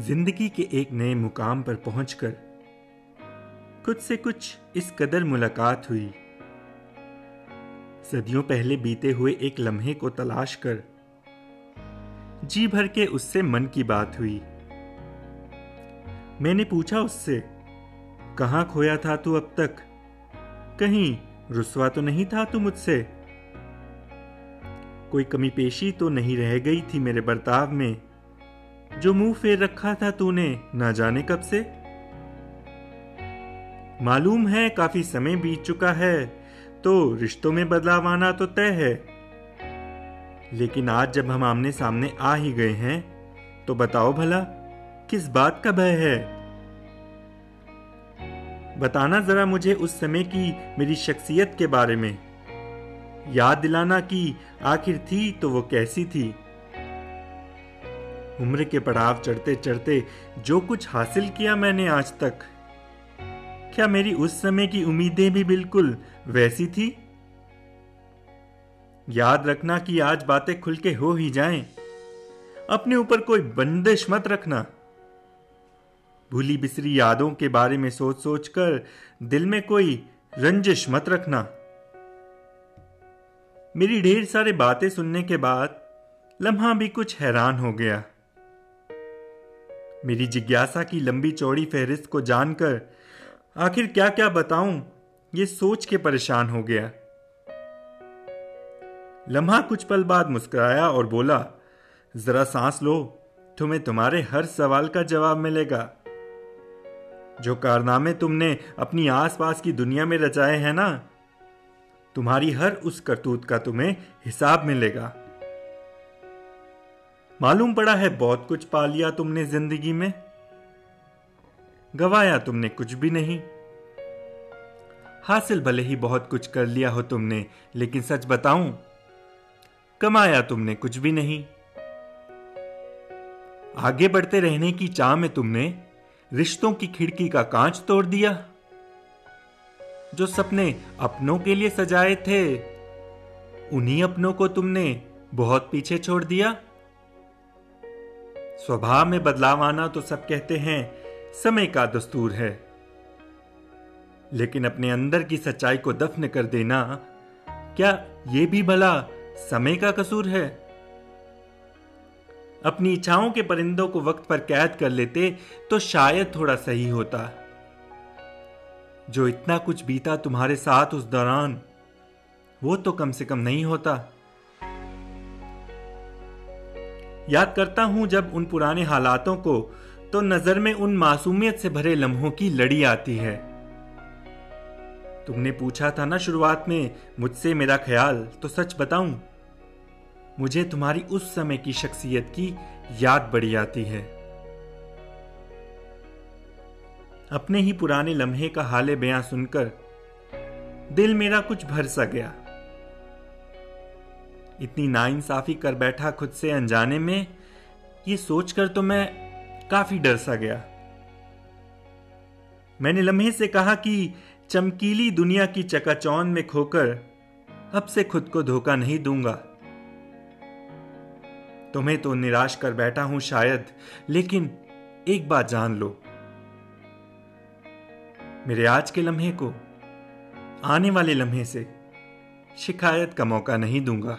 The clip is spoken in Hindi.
ज़िंदगी के एक नए मुकाम पर पहुंचकर खुद से कुछ इस कदर मुलाकात हुई। सदियों पहले बीते हुए एक लम्हे को तलाश कर जी भर के उससे मन की बात हुई। मैंने पूछा उससे, कहाँ खोया था तू अब तक? कहीं रुसवा तो नहीं था तू मुझसे? कोई कमी पेशी तो नहीं रह गई थी मेरे बर्ताव में। जो मुँह फेर रखा था तूने, ना जाने कब से? मालूम है काफ़ी समय बीत चुका है तो रिश्तों में बदलाव आना तो तय है। लेकिन आज जब हम आमने सामने आ ही गए हैं तो बताओ भला, किस बात का भय है? बताना जरा मुझे उस समय की मेरी शख्सियत के बारे में। याद दिलाना कि आखिर थी तो वो कैसी थी? उम्र के पड़ाव चढ़ते चढ़ते जो कुछ हासिल किया मैंने आज तक। क्या मेरी उस समय की उम्मीदें भी बिल्कुल वैसी थी? याद रखना कि आज बातें खुल के हो ही जाएँ। अपने ऊपर कोई बंदिश मत रखना। भूली बिसरी यादों के बारे में सोच सोच कर दिल में कोई रंजिश मत रखना। मेरी ढेर सारी बातें सुनने के बाद लम्हा भी कुछ हैरान हो गया। मेरी जिज्ञासा की लंबी चौड़ी फहरिस्त को जानकर आखिर क्या क्या बताऊँ? ये सोच के परेशान हो गया। लम्हा कुछ पल बाद मुस्कुराया और बोला, जरा सांस लो, तुम्हें तुम्हारे हर सवाल का जवाब मिलेगा। जो कारनामे तुमने अपनी आसपास की दुनिया में रचाए हैं ना, तुम्हारी हर उस करतूत का तुम्हें हिसाब मिलेगा। मालूम पड़ा है बहुत कुछ पा लिया तुमने ज़िंदगी में? गवाया तुमने कुछ भी नहीं। हासिल भले ही बहुत कुछ कर लिया हो तुमने, लेकिन सच बताऊँ, कमाया तुमने कुछ भी नहीं। आगे बढ़ते रहने की चाह में तुमने रिश्तों की खिड़की का कांच तोड़ दिया, जो सपने अपनों के लिए सजाए थे, उन्हीं अपनों को तुमने बहुत पीछे छोड़ दिया। स्वभाव में बदलाव आना तो सब कहते हैं, समय का दस्तूर है। लेकिन अपने अंदर की सच्चाई को दफन कर देना, क्या यह भी भला समय का कसूर है? अपनी इच्छाओं के परिंदों को वक्त पर कैद कर लेते तो शायद थोड़ा सही होता। जो इतना कुछ बीता तुम्हारे साथ उस दौरान, वो तो कम से कम नहीं होता। याद करता हूँ, जब उन पुराने हालातों को तो नज़र में उन मासूमियत से भरे लम्हों की लड़ी आती है। तुमने पूछा था ना शुरुआत में, मुझसे मेरा ख्याल तो सच बताऊँ, मुझे तुम्हारी उस समय की शख्सियत की याद बड़ी आती है। अपने ही पुराने लम्हे का हाले बयां सुनकर, दिल मेरा कुछ भर सा गया। इतनी नाइंसाफी कर बैठा खुद से अनजाने में, ये सोचकर तो मैं काफ़ी डर सा गया। मैंने लम्हे से कहा कि चमकीली दुनिया की चकाचौन में खोकर अब से खुद को धोखा नहीं दूँगा। तुम्हें तो निराश कर बैठा हूँ शायद, लेकिन एक बात जान लो। मेरे आज के लम्हे को आने वाले लम्हे से शिकायत का मौका नहीं दूँगा।